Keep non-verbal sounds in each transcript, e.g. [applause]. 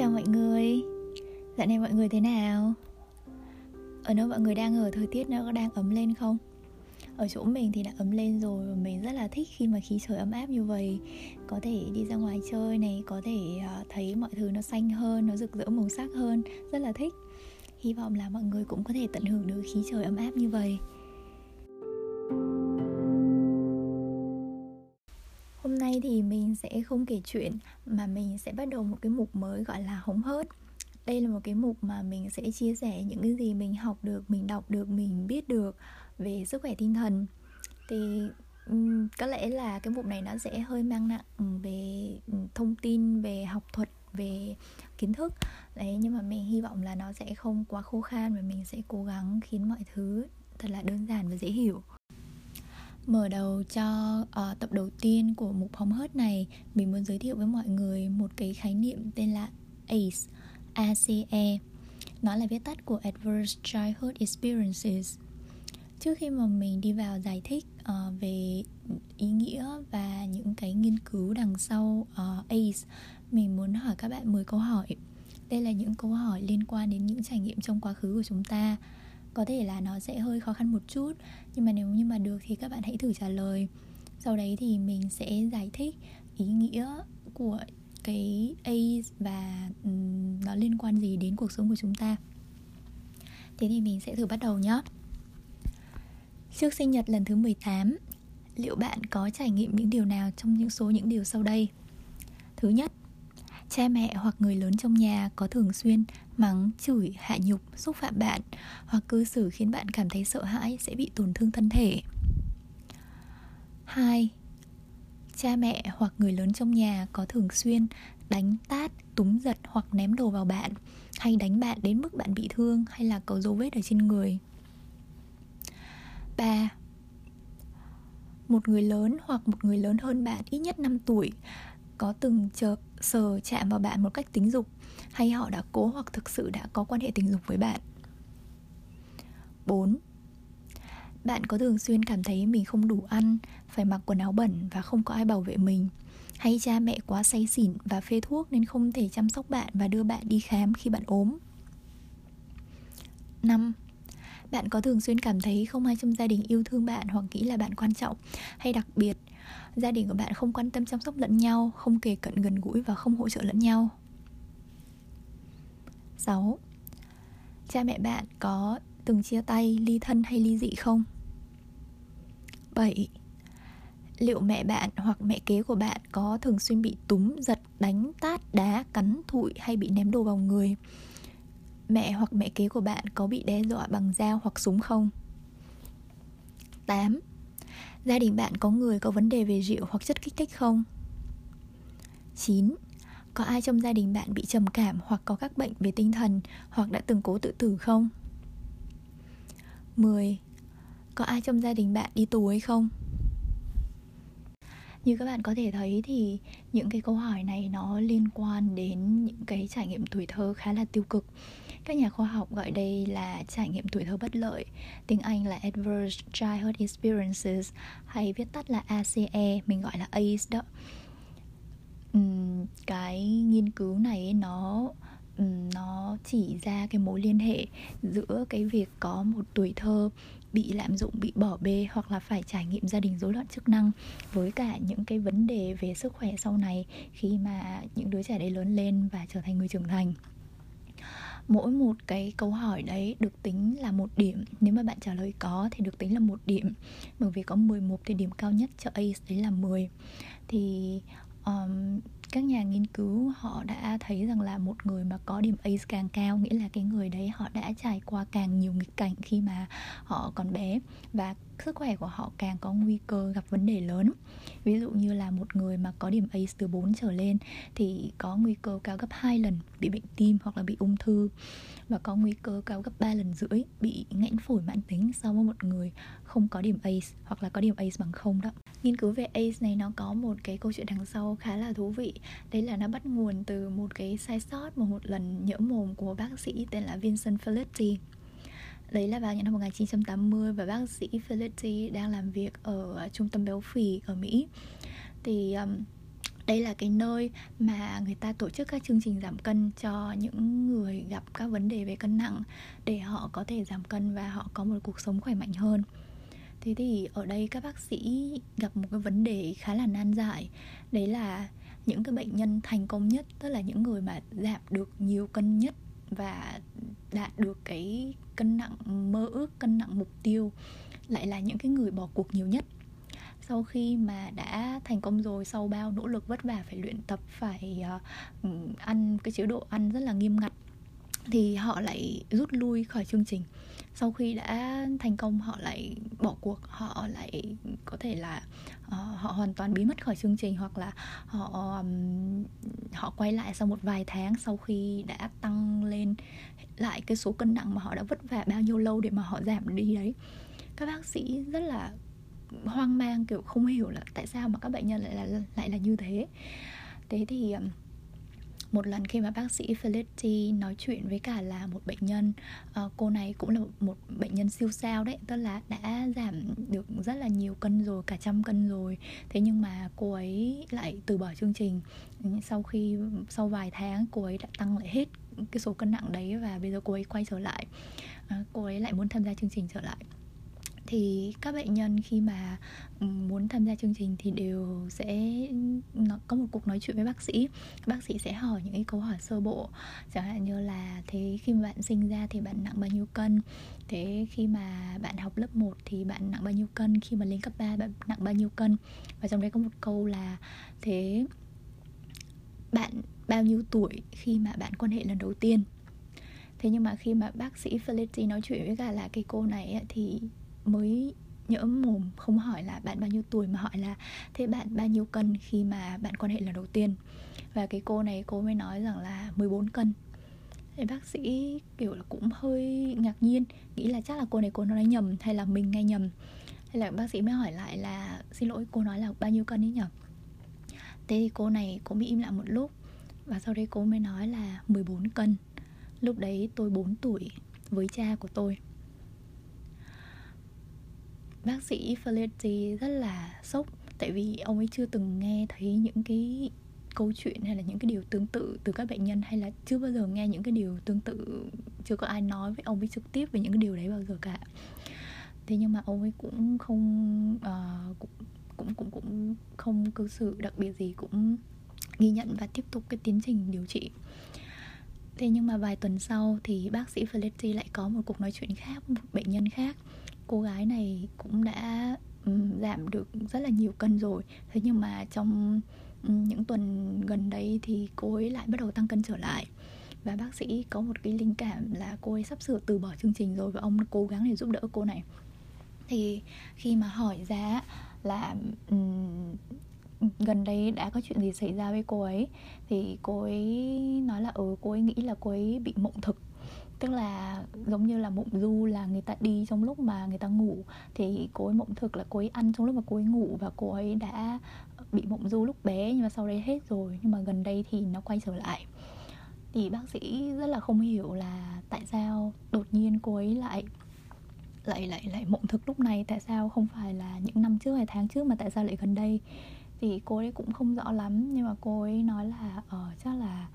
Chào mọi người. Dạo này mọi người thế nào? Ở nơi mọi người đang ở? Thời tiết nó có đang ấm lên không? Ở chỗ mình thì đã ấm lên rồi và mình rất là thích khi mà khí trời ấm áp như vậy. Có thể đi ra ngoài chơi này, có thể à, thấy mọi thứ nó xanh hơn, nó rực rỡ màu sắc hơn. Rất là thích. Hy vọng là mọi người cũng có thể tận hưởng được khí trời ấm áp như vậy. Thì mình sẽ không kể chuyện mà mình sẽ bắt đầu một cái mục mới gọi là hóng hớt. Đây là một cái mục mà mình sẽ chia sẻ những cái gì mình học được mình đọc được mình biết được về sức khỏe tinh thần. Thì um, có lẽ là cái mục này nó sẽ hơi mang nặng về thông tin về học thuật về kiến thức. Đấy nhưng mà mình hy vọng là nó sẽ không quá khô khan và mình sẽ cố gắng khiến mọi thứ thật là đơn giản và dễ hiểu. Mở đầu cho uh, tập đầu tiên của mục hóng hớt này Mình muốn giới thiệu với mọi người một cái khái niệm tên là ACE ACE Nó là viết tắt của Adverse Childhood Experiences. Trước khi mà mình đi vào giải thích uh, về ý nghĩa và những cái nghiên cứu đằng sau ờ, uh, ACE Mình muốn hỏi các bạn 10 câu hỏi. Đây là những câu hỏi liên quan đến những trải nghiệm trong quá khứ của chúng ta có thể là nó sẽ hơi khó khăn một chút nhưng mà nếu như mà được thì các bạn hãy thử trả lời. Sau đấy thì mình sẽ giải thích ý nghĩa của cái A và um, nó liên quan gì đến cuộc sống của chúng ta. Thế thì mình sẽ thử bắt đầu nhé. Trước sinh nhật lần thứ 18 Liệu bạn có trải nghiệm những điều nào trong những số những điều sau đây? Thứ nhất, cha mẹ hoặc người lớn trong nhà có thường xuyên mắng, chửi, hạ nhục, xúc phạm bạn hoặc cư xử khiến bạn cảm thấy sợ hãi sẽ bị tổn thương thân thể. 2. Cha mẹ hoặc người lớn trong nhà có thường xuyên đánh tát, túm giật hoặc ném đồ vào bạn hay đánh bạn đến mức bạn bị thương hay là có dấu vết ở trên người. 3. Một người lớn hoặc một người lớn hơn bạn ít nhất 5 tuổi có từng chợp sờ chạm vào bạn một cách tính dục hay họ đã cố hoặc thực sự đã có quan hệ tình dục với bạn 4. Bạn có thường xuyên cảm thấy mình không đủ ăn, phải mặc quần áo bẩn và không có ai bảo vệ mình hay cha mẹ quá say xỉn và phê thuốc nên không thể chăm sóc bạn và đưa bạn đi khám khi bạn ốm. 5. Bạn có thường xuyên cảm thấy không ai trong gia đình yêu thương bạn hoặc nghĩ là bạn quan trọng hay đặc biệt gia đình của bạn không quan tâm chăm sóc lẫn nhau không kề cận gần gũi và không hỗ trợ lẫn nhau 6. Cha mẹ bạn có từng chia tay, ly thân hay ly dị không? 7. Liệu mẹ bạn hoặc mẹ kế của bạn có thường xuyên bị túm, giật, đánh, tát, đá, cắn, thụi hay bị ném đồ vào người? Mẹ hoặc mẹ kế của bạn có bị đe dọa bằng dao hoặc súng không? 8. Gia đình bạn có người có vấn đề về rượu hoặc chất kích thích không? 9. Có ai trong gia đình bạn bị trầm cảm hoặc có các bệnh về tinh thần hoặc đã từng cố tự tử không? 10. Có ai trong gia đình bạn đi tù hay không? Như các bạn có thể thấy thì những cái câu hỏi này nó liên quan đến những cái trải nghiệm tuổi thơ khá là tiêu cực các nhà khoa học gọi đây là trải nghiệm tuổi thơ bất lợi. Tiếng anh là adverse childhood experiences hay viết tắt là ace mình gọi là ace đó. Uhm, cái nghiên cứu này nó nó chỉ ra cái mối liên hệ giữa cái việc có một tuổi thơ bị lạm dụng bị bỏ bê hoặc là phải trải nghiệm gia đình rối loạn chức năng với cả những cái vấn đề về sức khỏe sau này khi mà những đứa trẻ đấy lớn lên và trở thành người trưởng thành mỗi một cái câu hỏi đấy được tính là một điểm. Nếu mà bạn trả lời có thì được tính là một điểm. Bởi vì có 11 thì điểm cao nhất cho ACE đấy là 10 thì um, các nhà nghiên cứu họ đã thấy rằng là một người mà có điểm ACE càng cao nghĩa là cái người đấy họ đã trải qua càng nhiều nghịch cảnh khi mà họ còn bé. Và sức khỏe của họ càng có nguy cơ gặp vấn đề lớn. Ví dụ như là một người mà có điểm ACE từ 4 trở lên thì có nguy cơ cao gấp 2 lần bị bệnh tim hoặc là bị ung thư, và có nguy cơ cao gấp 3 lần rưỡi bị nghẽn phổi mãn tính so với một người không có điểm ACE hoặc là có điểm ACE bằng không đó. Nghiên cứu về ACE này nó có một cái câu chuyện đằng sau khá là thú vị. Đấy là nó bắt nguồn từ một cái sai sót một một lần nhỡ mồm của bác sĩ tên là Vincent Felitti. Đấy là vào những năm 1980 và bác sĩ Felicity đang làm việc ở trung tâm béo phì ở Mỹ. Thì um, đây là cái nơi mà người ta tổ chức các chương trình giảm cân cho những người gặp các vấn đề về cân nặng để họ có thể giảm cân và họ có một cuộc sống khỏe mạnh hơn. Thế thì ở đây các bác sĩ gặp một cái vấn đề khá là nan giải. Đấy là những cái bệnh nhân thành công nhất tức là những người mà giảm được nhiều cân nhất và đạt được cái cân nặng mơ ước cân nặng mục tiêu lại là những cái người bỏ cuộc nhiều nhất. Sau khi mà đã thành công rồi sau bao nỗ lực vất vả phải luyện tập phải uh, ăn cái chế độ ăn rất là nghiêm ngặt thì họ lại rút lui khỏi chương trình. Sau khi đã thành công họ lại bỏ cuộc họ lại có thể là uh, họ hoàn toàn biến mất khỏi chương trình hoặc là họ um, họ quay lại sau một vài tháng sau khi đã tăng lên lại cái số cân nặng mà họ đã vất vả bao nhiêu lâu để mà họ giảm đi đấy. Các bác sĩ rất là hoang mang kiểu không hiểu là tại sao mà các bệnh nhân lại là lại là như thế. Thế thì một lần khi mà bác sĩ Felicity nói chuyện với cả là một bệnh nhân uh, cô này cũng là một bệnh nhân siêu sao đấy tức là đã giảm được rất là nhiều cân rồi cả trăm cân rồi. Thế nhưng mà cô ấy lại từ bỏ chương trình. Sau khi sau vài tháng cô ấy đã tăng lại hết cái số cân nặng đấy và bây giờ cô ấy quay trở lại. Uh, cô ấy lại muốn tham gia chương trình trở lại thì các bệnh nhân khi mà muốn tham gia chương trình thì đều sẽ có một cuộc nói chuyện với bác sĩ. Bác sĩ sẽ hỏi những cái câu hỏi sơ bộ. Chẳng hạn như là thế khi mà bạn sinh ra thì bạn nặng bao nhiêu cân? Thế khi mà bạn học lớp 1 thì bạn nặng bao nhiêu cân? Khi mà lên cấp 3 bạn nặng bao nhiêu cân? Và trong đấy có một câu là thế bạn bao nhiêu tuổi khi mà bạn quan hệ lần đầu tiên? Thế nhưng mà khi mà bác sĩ Felicity nói chuyện với cả là cái cô này ấy, thì mới nhỡ mồm không hỏi là bạn bao nhiêu tuổi mà hỏi là, thế bạn bao nhiêu cân khi mà bạn quan hệ lần đầu tiên? Và cái cô này cô mới nói rằng là 14 cân. Thì bác sĩ kiểu là cũng hơi ngạc nhiên, nghĩ là chắc là cô này cô nói nhầm hay là mình nghe nhầm. Hay là bác sĩ mới hỏi lại là, xin lỗi, cô nói là bao nhiêu cân ấy nhở? Thế thì cô này cô mới im lặng một lúc và sau đấy cô mới nói là 14 cân. Lúc đấy tôi 4 tuổi với cha của tôi bác sĩ Felici rất là sốc tại vì ông ấy chưa từng nghe thấy những cái câu chuyện hay là những cái điều tương tự từ các bệnh nhân hay là chưa bao giờ nghe những cái điều tương tự chưa có ai nói với ông ấy trực tiếp về những cái điều đấy bao giờ cả. Thế nhưng mà ông ấy cũng không uh, cũng, cũng cũng cũng không cư xử đặc biệt gì cũng ghi nhận và tiếp tục cái tiến trình điều trị. Thế nhưng mà vài tuần sau thì bác sĩ Felici lại có một cuộc nói chuyện khác một bệnh nhân khác cô gái này cũng đã um, giảm được rất là nhiều cân rồi. Thế nhưng mà trong um, những tuần gần đây thì cô ấy lại bắt đầu tăng cân trở lại. Và bác sĩ có một cái linh cảm là cô ấy sắp sửa từ bỏ chương trình rồi và ông cố gắng để giúp đỡ cô này. Thì khi mà hỏi ra là um, gần đây đã có chuyện gì xảy ra với cô ấy thì cô ấy nói là ừ cô ấy nghĩ là cô ấy bị mộng thực tức là giống như là mộng du là người ta đi trong lúc mà người ta ngủ. Thì cô ấy mộng thực là cô ấy ăn trong lúc mà cô ấy ngủ và cô ấy đã bị mộng du lúc bé nhưng mà sau đấy hết rồi. Nhưng mà gần đây thì nó quay trở lại. Thì bác sĩ rất là không hiểu là tại sao đột nhiên cô ấy lại lại lại lại mộng thực lúc này. Tại sao không phải là những năm trước hay tháng trước mà tại sao lại gần đây? Thì cô ấy cũng không rõ lắm nhưng mà cô ấy nói là ờ uh, chắc là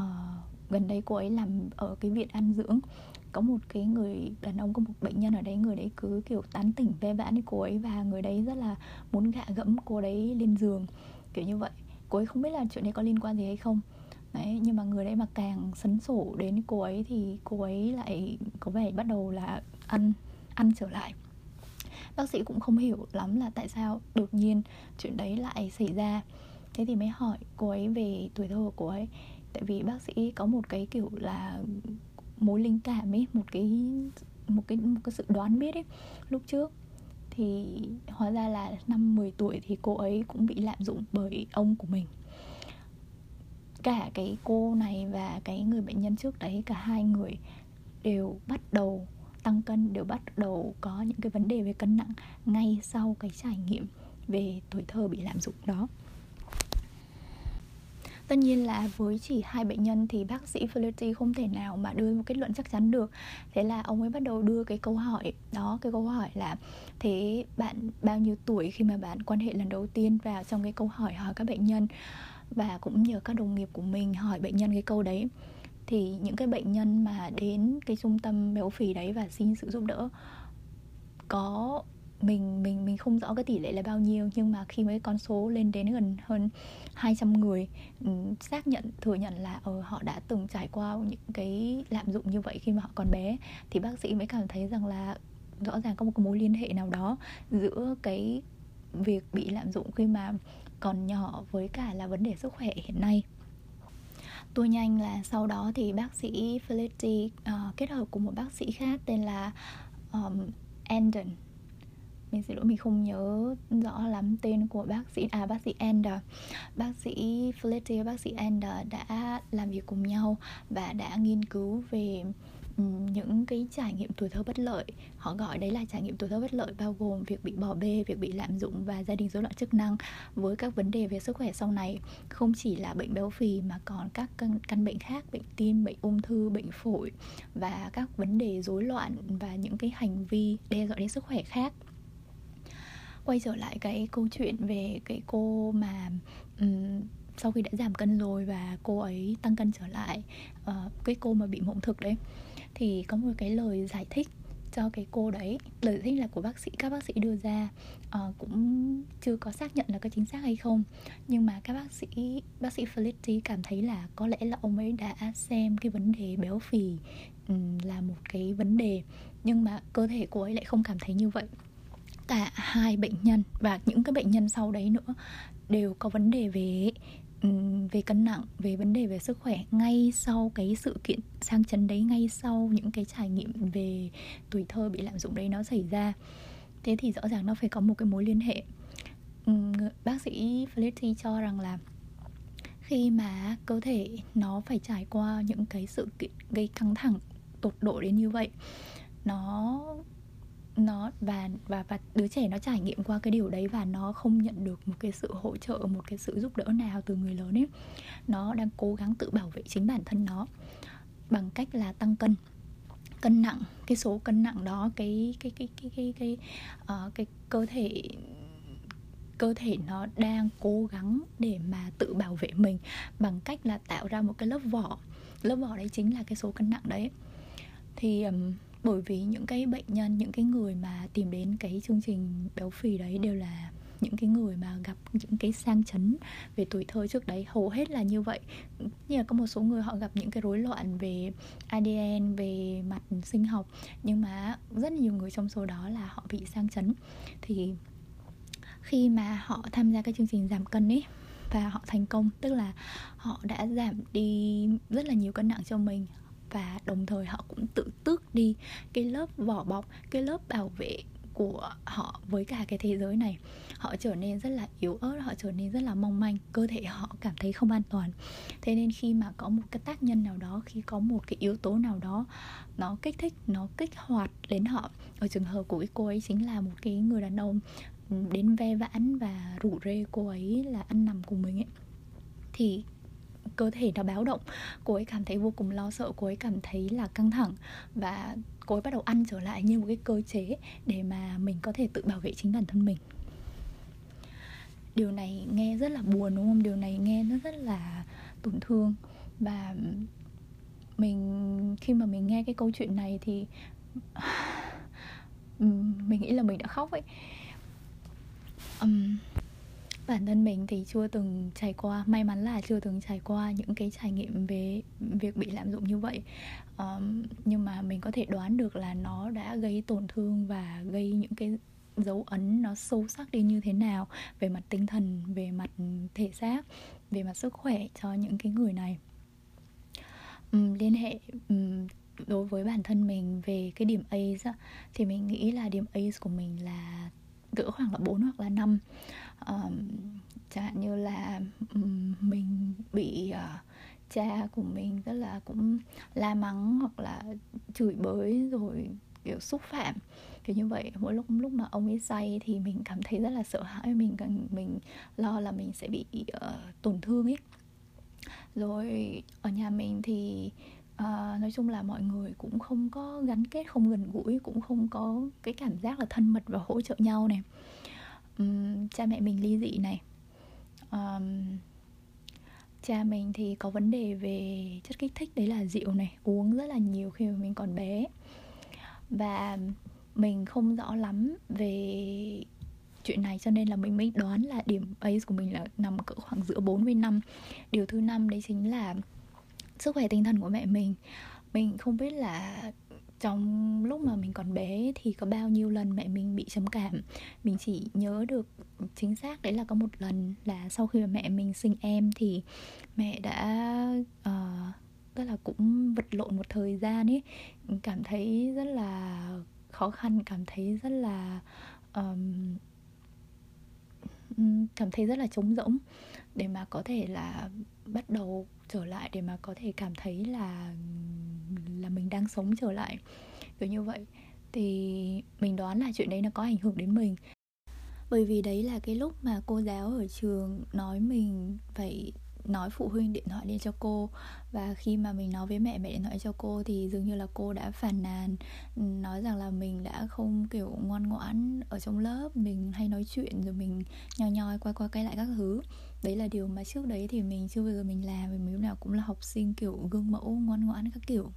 uh, gần đây cô ấy làm ở cái viện ăn dưỡng. Có một cái người, đàn ông có một bệnh nhân ở đấy, người đấy cứ kiểu tán tỉnh, ve vãn với cô ấy và người đấy rất là muốn gạ gẫm cô đấy lên giường, kiểu như vậy. Cô ấy không biết là chuyện đấy có liên quan gì hay không. Đấy, nhưng mà người đấy mà càng sấn sổ đến cô ấy thì cô ấy lại có vẻ bắt đầu là ăn ăn trở lại. Bác sĩ cũng không hiểu lắm là tại sao đột nhiên chuyện đấy lại xảy ra. Thế thì mới hỏi cô ấy về tuổi thơ của cô ấy tại vì bác sĩ có một cái kiểu là mối linh cảm ấy, một cái một cái một cái sự đoán biết ấy. Lúc trước thì hóa ra là năm 10 tuổi thì cô ấy cũng bị lạm dụng bởi ông của mình. Cả cái cô này và cái người bệnh nhân trước đấy, cả hai người đều bắt đầu tăng cân, đều bắt đầu có những cái vấn đề về cân nặng ngay sau cái trải nghiệm về tuổi thơ bị lạm dụng đó tất nhiên là với chỉ hai bệnh nhân thì bác sĩ Flaherty không thể nào mà đưa một kết luận chắc chắn được. Thế là ông ấy bắt đầu đưa cái câu hỏi, đó, cái câu hỏi là, thế bạn bao nhiêu tuổi khi mà bạn quan hệ lần đầu tiên? Vào trong cái câu hỏi hỏi các bệnh nhân và cũng nhờ các đồng nghiệp của mình hỏi bệnh nhân cái câu đấy. Thì những cái bệnh nhân mà đến cái trung tâm béo phì đấy và xin sự giúp đỡ có mình mình mình không rõ cái tỷ lệ là bao nhiêu nhưng mà khi mấy con số lên đến gần hơn 200 người um, xác nhận thừa nhận là ở uh, họ đã từng trải qua những cái lạm dụng như vậy khi mà họ còn bé thì bác sĩ mới cảm thấy rằng là rõ ràng có một cái mối liên hệ nào đó giữa cái việc bị lạm dụng khi mà còn nhỏ với cả là vấn đề sức khỏe hiện nay. Tôi nhanh là sau đó thì bác sĩ Felicity uh, ờ, kết hợp cùng một bác sĩ khác tên là um, Andon mình xin lỗi mình không nhớ rõ lắm tên của bác sĩ à bác sĩ Ender bác sĩ Felicity và bác sĩ Ender đã làm việc cùng nhau và đã nghiên cứu về ừ, những cái trải nghiệm tuổi thơ bất lợi. Họ gọi đấy là trải nghiệm tuổi thơ bất lợi bao gồm việc bị bỏ bê việc bị lạm dụng và gia đình rối loạn chức năng. Với các vấn đề về sức khỏe sau này không chỉ là bệnh béo phì mà còn các căn, căn bệnh khác bệnh tim bệnh ung thư bệnh phổi và các vấn đề rối loạn và những cái hành vi đe dọa đến sức khỏe khác quay trở lại cái câu chuyện về cái cô mà um, sau khi đã giảm cân rồi và cô ấy tăng cân trở lại uh, cái cô mà bị mộng thực đấy. Thì có một cái lời giải thích cho cái cô đấy lời giải thích là của bác sĩ các bác sĩ đưa ra uh, cũng chưa có xác nhận là có chính xác hay không. Nhưng mà các bác sĩ bác sĩ Felicity cảm thấy là có lẽ là ông ấy đã xem cái vấn đề béo phì um, là một cái vấn đề. Nhưng mà cơ thể cô ấy lại không cảm thấy như vậy cả hai bệnh nhân và những cái bệnh nhân sau đấy nữa đều có vấn đề về về cân nặng, về vấn đề về sức khỏe ngay sau cái sự kiện sang chấn đấy, ngay sau những cái trải nghiệm về tuổi thơ bị lạm dụng đấy nó xảy ra. Thế thì rõ ràng nó phải có một cái mối liên hệ. Bác sĩ Felicity cho rằng là khi mà cơ thể nó phải trải qua những cái sự kiện gây căng thẳng tột độ đến như vậy, nó nó và và và đứa trẻ nó trải nghiệm qua cái điều đấy và nó không nhận được một cái sự hỗ trợ một cái sự giúp đỡ nào từ người lớn ấy. Nó đang cố gắng tự bảo vệ chính bản thân nó bằng cách là tăng cân. Cân nặng cái số cân nặng đó cái cái cái cái cái cái uh, cái cơ thể cơ thể nó đang cố gắng để mà tự bảo vệ mình bằng cách là tạo ra một cái lớp vỏ. Lớp vỏ đấy chính là cái số cân nặng đấy. Thì um, bởi vì những cái bệnh nhân, những cái người mà tìm đến cái chương trình béo phì đấy đều là những cái người mà gặp những cái sang chấn về tuổi thơ trước đấy, hầu hết là như vậy. Như là có một số người họ gặp những cái rối loạn về ADN về mặt sinh học, nhưng mà rất nhiều người trong số đó là họ bị sang chấn. Thì khi mà họ tham gia cái chương trình giảm cân ấy và họ thành công, tức là họ đã giảm đi rất là nhiều cân nặng cho mình và đồng thời họ cũng tự tước đi cái lớp vỏ bọc, cái lớp bảo vệ của họ với cả cái thế giới này. Họ trở nên rất là yếu ớt, họ trở nên rất là mong manh, cơ thể họ cảm thấy không an toàn. Thế nên khi mà có một cái tác nhân nào đó, khi có một cái yếu tố nào đó, nó kích thích, nó kích hoạt đến họ, ở trường hợp của cái cô ấy chính là một cái người đàn ông ừ, đến ve vãn và rủ rê cô ấy là ăn nằm cùng mình ấy, thì cơ thể nó báo động cô ấy cảm thấy vô cùng lo sợ cô ấy cảm thấy là căng thẳng và cô ấy bắt đầu ăn trở lại như một cái cơ chế để mà mình có thể tự bảo vệ chính bản thân mình. Điều này nghe rất là buồn đúng không? Điều này nghe nó rất là tổn thương. Và mình khi mà mình nghe cái câu chuyện này thì [sighs] mình nghĩ là mình đã khóc ấy. Um, bản thân mình thì chưa từng trải qua may mắn là chưa từng trải qua những cái trải nghiệm về việc bị lạm dụng như vậy. Um, nhưng mà mình có thể đoán được là nó đã gây tổn thương và gây những cái dấu ấn nó sâu sắc đi như thế nào về mặt tinh thần về mặt thể xác về mặt sức khỏe cho những cái người này. Um, liên hệ um, đối với bản thân mình về cái điểm ACE thì mình nghĩ là điểm A của mình là cỡ khoảng là 4 hoặc là 5 um, chẳng hạn như là um, mình bị uh, cha của mình rất là cũng la mắng hoặc là chửi bới rồi kiểu xúc phạm kiểu như vậy. Mỗi lúc lúc mà ông ấy say thì mình cảm thấy rất là sợ hãi mình mình mình lo là mình sẽ bị uh, tổn thương ấy. Rồi ở nhà mình thì à, nói chung là mọi người cũng không có gắn kết không gần gũi cũng không có cái cảm giác là thân mật và hỗ trợ nhau này uhm, cha mẹ mình ly dị này. Um, cha mình thì có vấn đề về chất kích thích đấy là rượu này uống rất là nhiều khi mà mình còn bé. Và mình không rõ lắm về chuyện này cho nên là mình mới đoán là điểm base của mình là nằm cỡ khoảng giữa 40 năm. Điều thứ năm đấy chính là sức khỏe tinh thần của mẹ mình. Mình không biết là trong lúc mà mình còn bé thì có bao nhiêu lần mẹ mình bị trầm cảm. Mình chỉ nhớ được chính xác đấy là có một lần là sau khi mà mẹ mình sinh em thì mẹ đã uh, tức là cũng vật lộn một thời gian ấy. Cảm thấy rất là khó khăn cảm thấy rất là um, cảm thấy rất là trống rỗng để mà có thể là bắt đầu trở lại, để mà có thể cảm thấy là là mình đang sống trở lại. Kiểu như vậy. Thì mình đoán là chuyện đấy nó có ảnh hưởng đến mình. Bởi vì đấy là cái lúc mà cô giáo ở trường nói mình phải nói phụ huynh điện thoại đi cho cô. Và khi mà mình nói với mẹ mẹ điện thoại cho cô thì dường như là cô đã phàn nàn ừ, nói rằng là mình đã không kiểu ngoan ngoãn ở trong lớp mình hay nói chuyện rồi mình nhoi nhoi quay qua quay lại các thứ. Đấy là điều mà trước đấy thì mình chưa bao giờ mình làm vì mình lúc nào cũng là học sinh kiểu gương mẫu ngoan ngoãn các kiểu.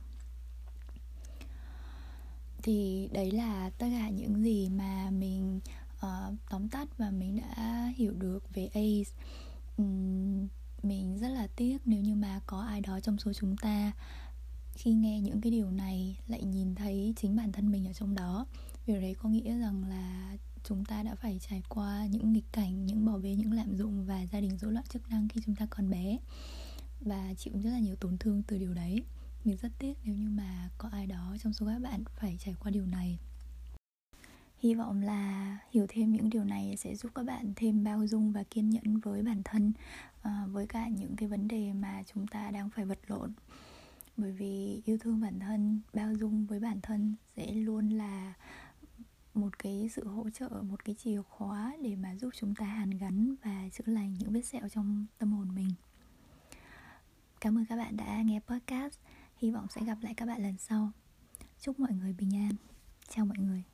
Thì đấy là tất cả những gì mà mình uh, tóm tắt và mình đã hiểu được về ACE. Um, mình rất là tiếc nếu như mà có ai đó trong số chúng ta khi nghe những cái điều này lại nhìn thấy chính bản thân mình ở trong đó. Điều đấy có nghĩa rằng là chúng ta đã phải trải qua những nghịch cảnh, những bỏ bê, những lạm dụng và gia đình rối loạn chức năng khi chúng ta còn bé. Và chịu rất là nhiều tổn thương từ điều đấy. Mình rất tiếc nếu như mà có ai đó trong số các bạn phải trải qua điều này hy vọng là hiểu thêm những điều này sẽ giúp các bạn thêm bao dung và kiên nhẫn với bản thân ờ, với cả những cái vấn đề mà chúng ta đang phải vật lộn. Bởi vì yêu thương bản thân, bao dung với bản thân sẽ luôn là một cái sự hỗ trợ, một cái chìa khóa để mà giúp chúng ta hàn gắn và chữa lành những vết sẹo trong tâm hồn mình. Cảm ơn các bạn đã nghe podcast. Hy vọng sẽ gặp lại các bạn lần sau. Chúc mọi người bình an. Chào mọi người.